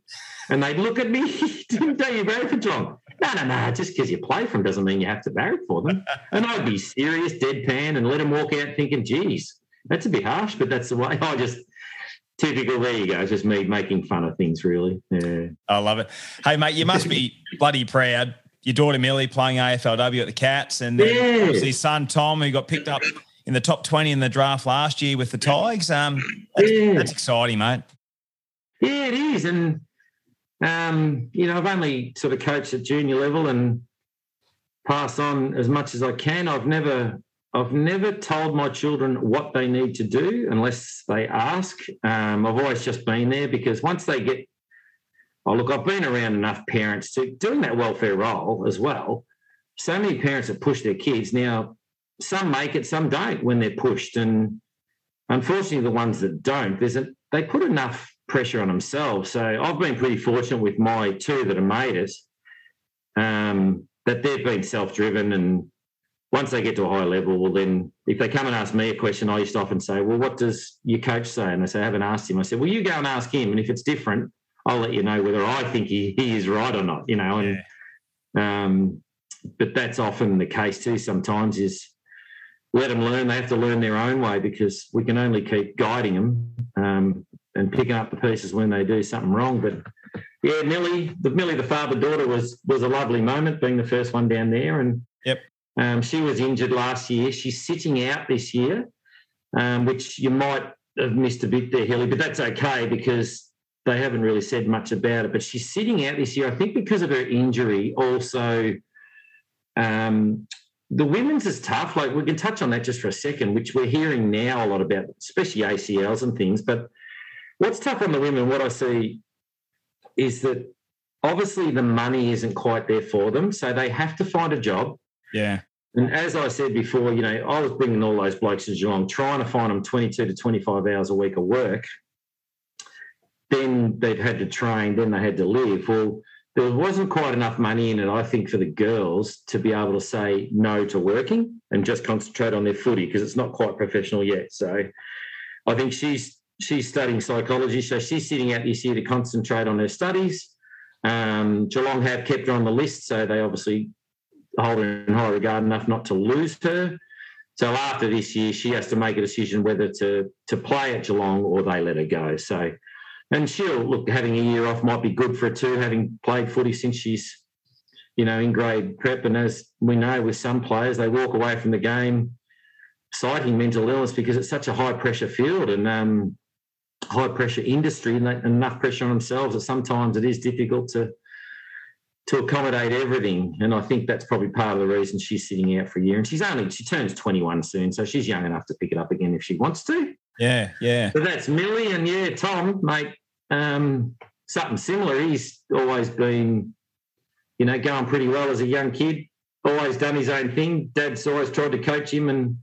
And they'd look at me, didn't you barrack for John? No, no, no. Just because you play for them doesn't mean you have to barrack for them. And I'd be serious, deadpan, and let them walk out thinking, geez, that's a bit harsh, but that's the way I just typical. There you go. It's just me making fun of things, really. Yeah. I love it. Hey, mate, you must be bloody proud. Your daughter Millie playing AFLW at the Cats, and then yeah. obviously son Tom, who got picked up in the top 20 in the draft last year with the Tigers. Um, that's, yeah. that's exciting, mate. Yeah, it is. And, um, you know, I've only sort of coached at junior level and passed on as much as I can. I've never I've never told my children what they need to do unless they ask. Um, I've always just been there because once they get, oh, look, I've been around enough parents to doing that welfare role as well. So many parents have pushed their kids. Now, some make it, some don't when they're pushed. And unfortunately, the ones that don't, there's a, they put enough pressure on themselves. So I've been pretty fortunate with my two that have made it, um, that they've been self driven. And once they get to a higher level, well, then if they come and ask me a question, I used to often say, Well, what does your coach say? And they say, I haven't asked him. I said, Well, you go and ask him. And if it's different, I'll let you know whether I think he, he is right or not, you know. And, yeah. um, but that's often the case too, sometimes is let them learn. They have to learn their own way because we can only keep guiding them um, and picking up the pieces when they do something wrong. But yeah, Millie, the Millie, the father daughter was was a lovely moment being the first one down there. And yep, um, she was injured last year. She's sitting out this year, um, which you might have missed a bit there, Hilly, but that's okay because they haven't really said much about it. But she's sitting out this year, I think, because of her injury. Also, um, the women's is tough. Like we can touch on that just for a second, which we're hearing now a lot about, especially ACLs and things. But what's tough on the women, what I see is that obviously the money isn't quite there for them. So they have to find a job. Yeah. And as I said before, you know, I was bringing all those blokes to Geelong, trying to find them 22 to 25 hours a week of work. Then they've had to train, then they had to live. Well, there wasn't quite enough money in it, I think, for the girls to be able to say no to working and just concentrate on their footy because it's not quite professional yet. So I think she's she's studying psychology, so she's sitting out this year to concentrate on her studies. Um, Geelong have kept her on the list, so they obviously hold her in high regard enough not to lose her. So after this year, she has to make a decision whether to to play at Geelong or they let her go. So and she'll look having a year off might be good for her too, having played footy since she's, you know, in grade prep. And as we know with some players, they walk away from the game citing mental illness because it's such a high pressure field and um, high pressure industry and, and enough pressure on themselves that sometimes it is difficult to to accommodate everything. And I think that's probably part of the reason she's sitting out for a year. And she's only she turns 21 soon, so she's young enough to pick it up again if she wants to. Yeah, yeah. So that's Millie and yeah, Tom, mate. Um, something similar. He's always been you know, going pretty well as a young kid. Always done his own thing. Dad's always tried to coach him and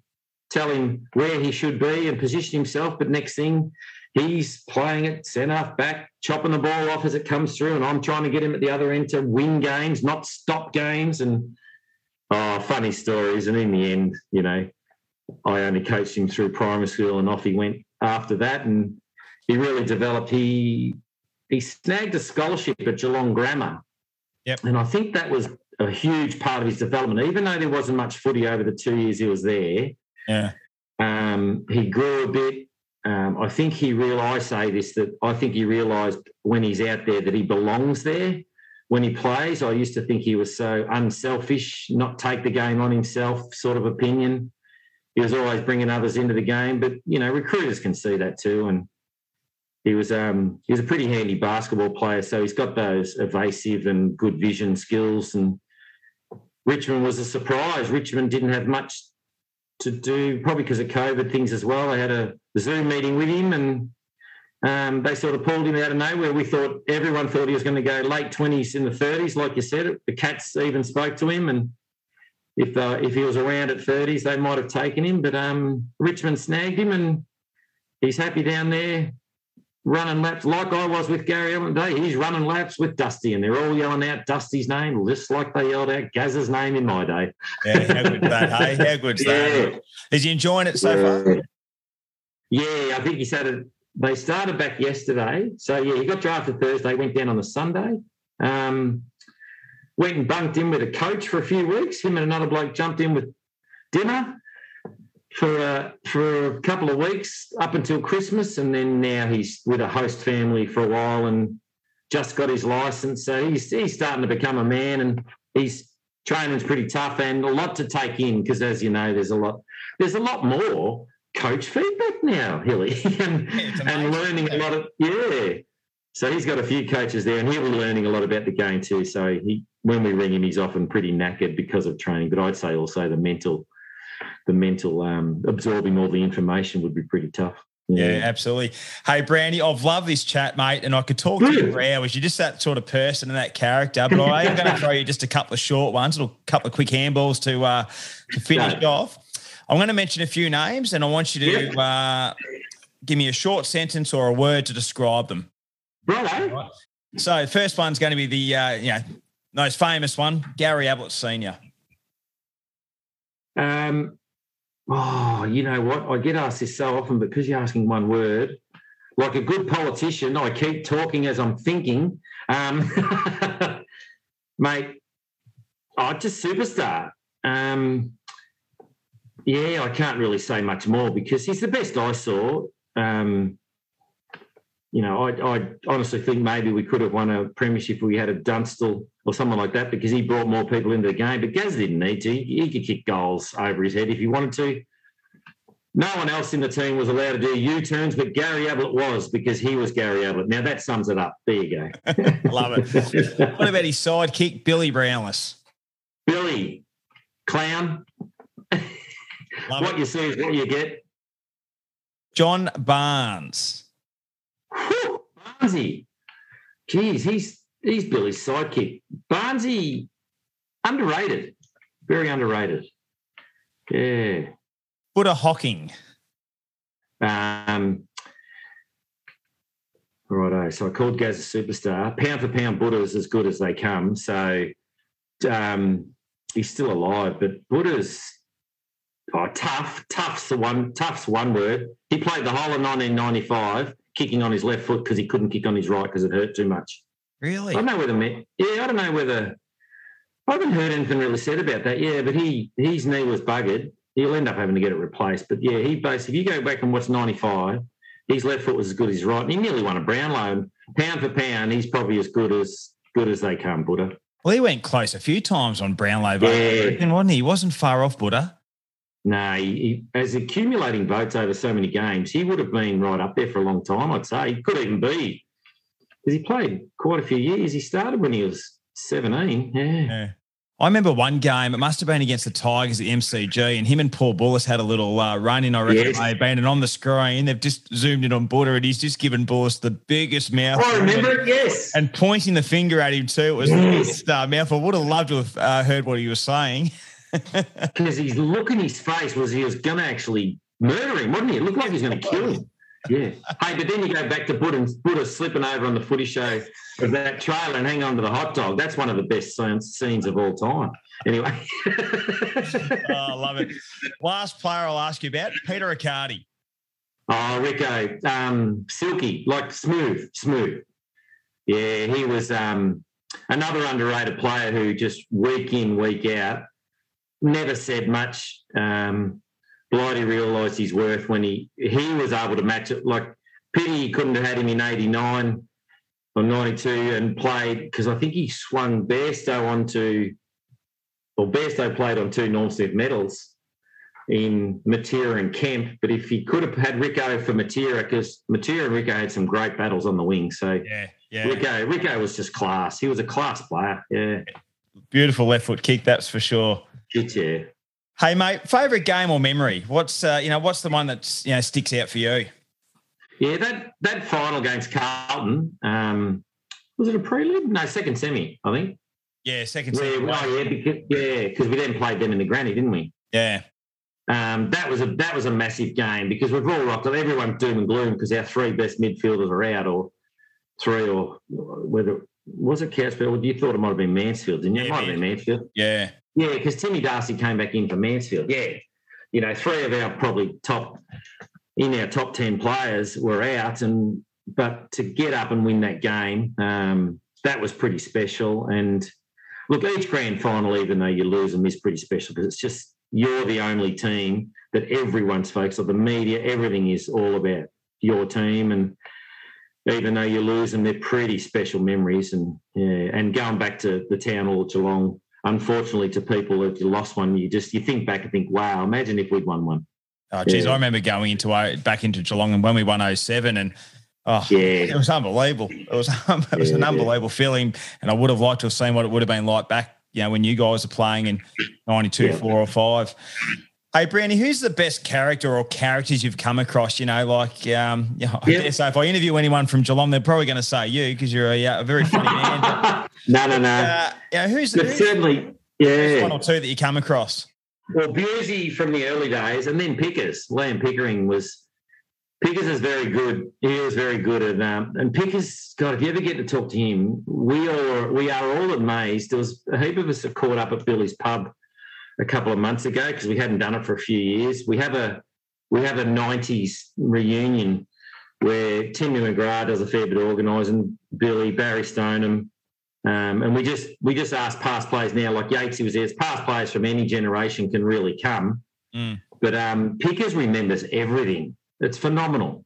tell him where he should be and position himself. But next thing, he's playing it centre back, chopping the ball off as it comes through, and I'm trying to get him at the other end to win games, not stop games. And oh, funny stories. And in the end, you know, I only coached him through primary school, and off he went after that. And he really developed. He he snagged a scholarship at Geelong Grammar. Yep. And I think that was a huge part of his development, even though there wasn't much footy over the two years he was there. Yeah. Um, he grew a bit. Um, I think he realised, I say this, that I think he realised when he's out there that he belongs there. When he plays, I used to think he was so unselfish, not take the game on himself, sort of opinion. He was always bringing others into the game, but you know, recruiters can see that too. And he was um, he was a pretty handy basketball player, so he's got those evasive and good vision skills. And Richmond was a surprise. Richmond didn't have much to do, probably because of COVID things as well. They had a Zoom meeting with him, and um, they sort of pulled him out of nowhere. We thought everyone thought he was going to go late twenties in the thirties, like you said. The Cats even spoke to him, and if uh, if he was around at thirties, they might have taken him. But um, Richmond snagged him, and he's happy down there running laps like I was with Gary Ablett today. He's running laps with Dusty, and they're all yelling out Dusty's name, just like they yelled out Gaz's name in my day. Yeah, how good's that? Hey, how good's that? Yeah. Is he enjoying it so far? Yeah, I think he started. They started back yesterday, so yeah, he got drafted Thursday. Went down on the Sunday. Um, went and bunked in with a coach for a few weeks. Him and another bloke jumped in with dinner for a, for a couple of weeks up until Christmas, and then now he's with a host family for a while and just got his license. So he's he's starting to become a man, and he's training's pretty tough and a lot to take in because, as you know, there's a lot there's a lot more coach feedback now, Hilly, and, Yeah, and learning a lot of yeah. So he's got a few coaches there, and he'll be learning a lot about the game too. So he, when we ring him, he's often pretty knackered because of training. But I'd say also the mental, the mental um, absorbing all the information would be pretty tough. Yeah, absolutely. Hey, Brandy, I've loved this chat, mate, and I could talk to you for hours. You're just that sort of person and that character. But I am going to throw you just a couple of short ones, a couple of quick handballs to uh, to finish No. off. I'm going to mention a few names, and I want you to uh, give me a short sentence or a word to describe them. Righto. So, the first one's going to be the uh, you know most famous one, Gary Ablett Senior. Um, oh, you know what? I get asked this so often, because you're asking one word, like a good politician, I keep talking as I'm thinking. Um, mate, oh, just superstar. Um, yeah, I can't really say much more because he's the best I saw. Um, you know, I, I honestly think maybe we could have won a premiership if we had a Dunstall or someone like that because he brought more people into the game. But Gaz didn't need to. He, he could kick goals over his head if he wanted to. No one else in the team was allowed to do U-turns, but Gary Ablett was because he was Gary Ablett. Now that sums it up. There you go. Love it. what about his sidekick, Billy Brownless? Billy, clown. What it. you see is what you get. John Barnes. Barnesy. Geez, he's he's Billy's sidekick. Barnesy, underrated. Very underrated. Yeah. Buddha Hocking. Um, righto. So I called Gaz a superstar. Pound for pound, Buddha's as good as they come. So um, he's still alive, but Buddha's oh, tough. Tough's the one. Tough's one word. He played the whole of 1995, kicking on his left foot because he couldn't kick on his right because it hurt too much. Really? I don't know whether yeah, I don't know whether I haven't heard anything really said about that. Yeah, but he his knee was buggered. He'll end up having to get it replaced. But yeah, he basically if you go back and watch '95, his left foot was as good as his right, and he nearly won a Brownlow. Pound for pound, he's probably as good as good as they come, Buddha. Well, he went close a few times on Brownlow, Yeah. wasn't he? He wasn't far off Buddha. No, he, he, as accumulating votes over so many games, he would have been right up there for a long time. I'd say he could even be because he played quite a few years. He started when he was 17. Yeah. Yeah. I remember one game, it must have been against the Tigers at the MCG, and him and Paul Bullis had a little uh, run in, I reckon, Yes. they've been and on the screen. They've just zoomed in on Buddha, and he's just given Bullis the biggest mouth. I remember it. Yes. And pointing the finger at him, too. It was the Yes. biggest uh, mouthful. Would have loved to have uh, heard what he was saying. Because his look in his face was he was going to actually murder him, wasn't he? It looked like he was going to kill him. Yeah. Hey, but then you go back to Buddha, Buddha slipping over on the footy show of that trailer and hang on to the hot dog. That's one of the best scenes, scenes of all time. Anyway. oh, I love it. Last player I'll ask you about, Peter Riccardi. Oh, Rico, um, silky, like smooth, smooth. Yeah, he was um, another underrated player who just week in, week out, never said much. Um, Blighty realised his worth when he he was able to match it. Like pity he couldn't have had him in '89 or '92 and played because I think he swung Bairstow onto, or Bairstow played on two Smith medals in Matera and Kemp. But if he could have had Rico for Matera, because Matera and Rico had some great battles on the wing. So Yeah, yeah. Rico, Rico was just class. He was a class player. Yeah. Beautiful left foot kick, that's for sure. Yeah. Hey, mate, favorite game or memory? What's uh, you know, what's the one that you know sticks out for you? Yeah, that that final against Carlton, um, was it a prelude? No, second semi, I think. Yeah, second. Second oh, yeah, because, yeah, because we then played them in the granny, didn't we? yeah, Um, that was a that was a massive game because we've all rocked it. Everyone's doom and gloom because our three best midfielders are out, or three, or whether was it Couchfield? You thought it might have been Mansfield, didn't you? Yeah, it might have been Mansfield. yeah, Yeah, because Timmy Darcy came back in for Mansfield. Yeah, you know, three of our probably top in our top ten players were out, and but to get up and win that game, um, that was pretty special. And look, each grand final, even though you lose them, is pretty special because it's just you're the only team that everyone's focused on. The media, everything is all about your team, and even though you lose them, they're pretty special memories. And yeah, and going back to the town hall at Geelong unfortunately to people if you lost one you just you think back and think wow imagine if we'd won one Oh, geez, Yeah. I remember going into back into Geelong and when we won 07 and oh, Yeah. it was unbelievable. It was it was an Yeah. unbelievable feeling, and I would have liked to have seen what it would have been like back, you know, when you guys were playing in '92, Yeah. four or five. Hey, Brandy, who's the best character or characters you've come across? You know, like, um, you know, I Yeah. dare say if I interview anyone from Geelong, they're probably going to say you because you're a, uh, a very funny man. But, no no no uh, know, who's, but who's certainly yeah, one or two that you come across? well Bewsy from the early days and then Pickers Liam Pickering was Pickers is very good he was very good at um, and Pickers God if you ever get to talk to him we all we are all amazed there was a heap of us that caught up at Billy's pub a couple of months ago because we hadn't done it for a few years we have a we have a 90s reunion where Timmy McGrath does a fair bit of organising, Billy, Barry Stoneham, um, and we just we just ask past players now, like Yatesy was there. It's past players from any generation can really come, Mm. but um, Pickers remembers everything. It's phenomenal.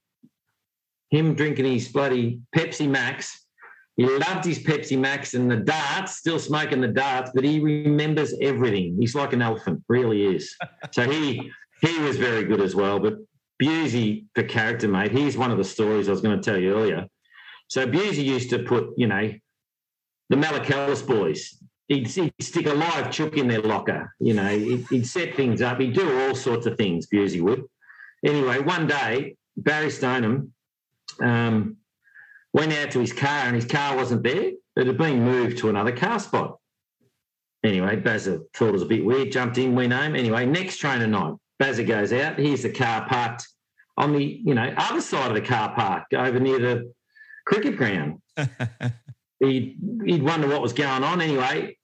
Him drinking his bloody Pepsi Max. He loved his Pepsi Max and the darts, still smoking the darts, but he remembers everything. He's like an elephant, really is. so he he was very good as well. But Bewsy, for character, mate, here's one of the stories I was going to tell you earlier. So Bewsy used to put, you know, the Malakalis boys. He'd, he'd stick a live chook in their locker. You know, he'd, he'd set things up. He'd do all sorts of things. Bewsy would. Anyway, one day Barry Stoneham um, went out to his car, and his car wasn't there. It had been moved to another car spot. Anyway, Bazza thought it was a bit weird. Jumped in, went home. Anyway, next train of night, Bazza goes out. Here's the car parked on the you know other side of the car park over near the cricket ground he'd, he'd wonder what was going on. Anyway,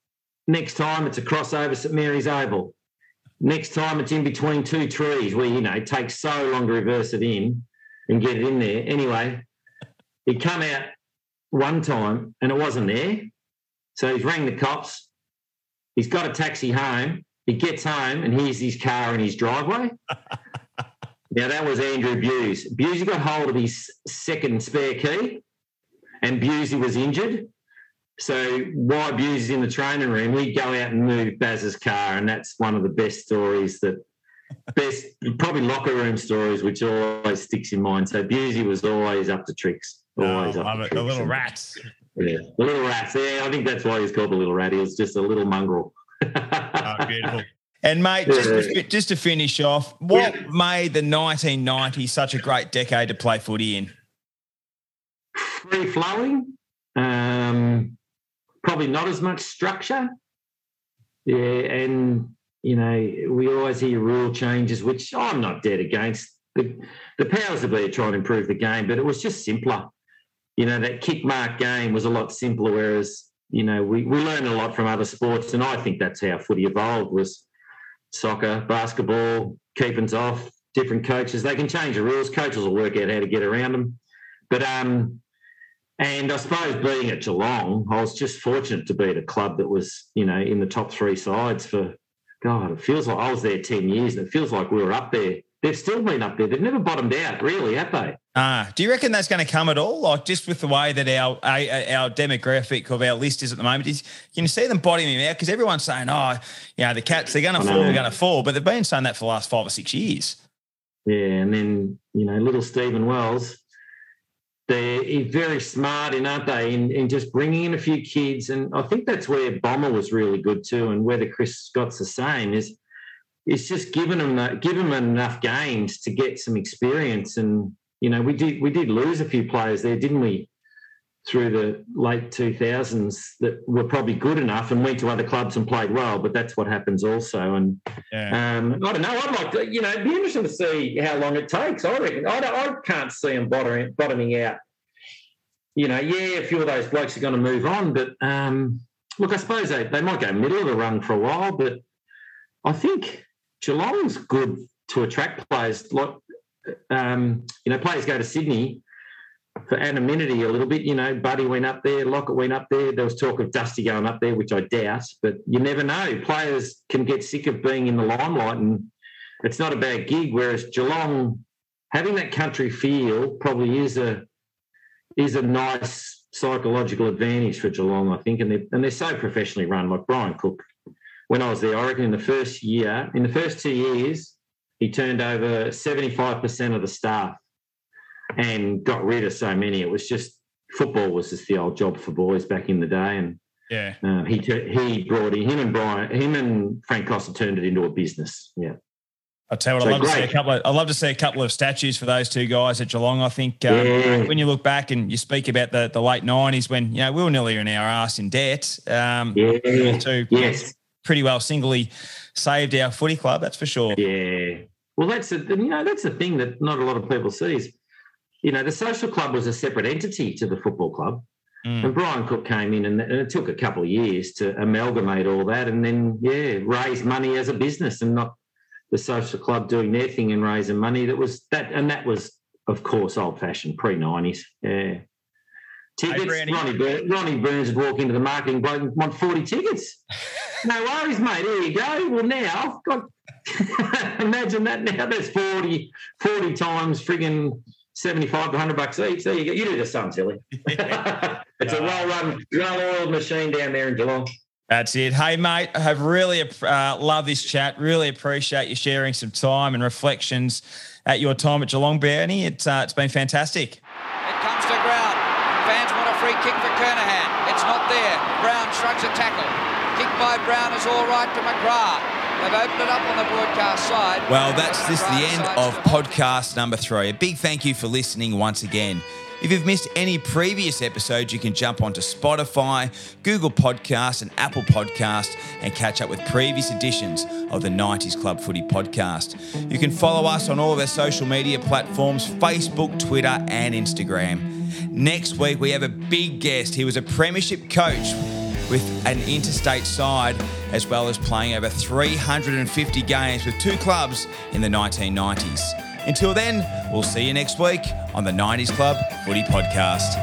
next time it's a crossover St Mary's Oval. Next time it's in between two trees where, you know, it takes so long to reverse it in and get it in there. Anyway, he'd come out one time and it wasn't there. So he's rang the cops. He's got a taxi home. He gets home and here's his car in his driveway. now, that was Andrew Bews. Bewsy got hold of his second spare key and Bewsy was injured. So while Bewsy's in the training room, we go out and move Baz's car, and that's one of the best stories that best probably locker room stories, which always sticks in mind. So Bewsy was always up to tricks. Oh, love it. The little rats. Yeah, the little rats. Yeah, I think that's why he's called the little rat. He was just a little mongrel. oh, beautiful. And mate, just to, just to finish off, what yeah. made the 1990s such a great decade to play footy in? Free flowing, um, probably not as much structure. Yeah, and you know we always hear rule changes, which I'm not dead against. The, the powers that be are trying to improve the game, but it was just simpler. You know that kick mark game was a lot simpler, whereas you know we we learn a lot from other sports, and I think that's how footy evolved was soccer, basketball, keeping's off, different coaches. They can change the rules. Coaches will work out how to get around them. But um, and I suppose being at Geelong, I was just fortunate to be at a club that was, you know, in the top three sides for God, it feels like I was there 10 years and it feels like we were up there. They've still been up there. They've never bottomed out, really, have they? Ah, do you reckon that's going to come at all? Like just with the way that our our demographic of our list is at the moment, is can you see them bottoming out? Because everyone's saying, oh, you know, the cats they're going to fall, they're going to fall, but they've been saying that for the last five or six years. Yeah, and then you know, little Stephen Wells, they're very smart in, aren't they? In, in just bringing in a few kids, and I think that's where Bomber was really good too, and whether Chris Scott's the same is. It's just giving them that, give them enough games to get some experience and you know, we did we did lose a few players there, didn't we? Through the late two thousands, that were probably good enough and went to other clubs and played well. But that's what happens also. And yeah. um, I don't know. I'd like to, you know, it'd be interesting to see how long it takes. I reckon I, I can't see them bottoming, bottoming out. You know, yeah, a few of those blokes are going to move on, but um, look, I suppose they, they might go middle of the run for a while, but I think Geelong's good to attract players. Like um, you know, players go to Sydney for anonymity a little bit. You know, Buddy went up there, Lockett went up there. There was talk of Dusty going up there, which I doubt, but you never know. Players can get sick of being in the limelight, and it's not a bad gig. Whereas Geelong, having that country feel, probably is a is a nice psychological advantage for Geelong, I think, and they're and they're so professionally run. Like Brian Cook, when I was there, I reckon in the first year, in the first two years he turned over 75% of the staff and got rid of so many. It was just football was just the old job for boys back in the day. And yeah, uh, he he brought in him and Brian, him and Frank Costa turned it into a business. Yeah. I tell you what, so I'd love great. to see a couple. Of, I'd love to see a couple of statues for those two guys at Geelong. I think um, yeah. when you look back and you speak about the, the late nineties when you know we were nearly in our ass in debt. Um, yeah. Two, yes. Pretty well singly saved our footy club, that's for sure. Yeah. Well, that's a, you know that's the thing that not a lot of people see. you know the social club was a separate entity to the football club, mm. and Brian Cook came in, and, and, it took a couple of years to amalgamate all that, and then yeah, raise money as a business, and not the social club doing their thing and raising money. That was that, and that was of course old fashioned pre nineties. Yeah. Tickets. Hey, Ronnie, Burns, Ronnie Burns would walk into the marketing bloke and want 40 tickets. no worries, mate. Here you go. Well, now, God, imagine that now. There's 40, 40 times frigging 75 to 100 bucks each. There you go. You do the sum, silly. it's a well run, well oiled machine down there in Geelong. That's it. Hey, mate, I have really uh, loved this chat. Really appreciate you sharing some time and reflections at your time at Geelong, Bernie. It's, uh, it's been fantastic. It comes to ground. Fans want a free kick for Kernahan. It's not there. Brown a tackle. Kick by Brown is all right to McGrath. They've opened it up on the broadcast side. Well, that's this the end of podcast number three. A big thank you for listening once again. If you've missed any previous episodes, you can jump onto Spotify, Google Podcast, and Apple Podcast and catch up with previous editions of the 90s Club Footy Podcast. You can follow us on all of our social media platforms Facebook, Twitter, and Instagram. Next week, we have a big guest. He was a Premiership coach with an interstate side, as well as playing over 350 games with two clubs in the 1990s. Until then, we'll see you next week on the 90s Club Footy Podcast.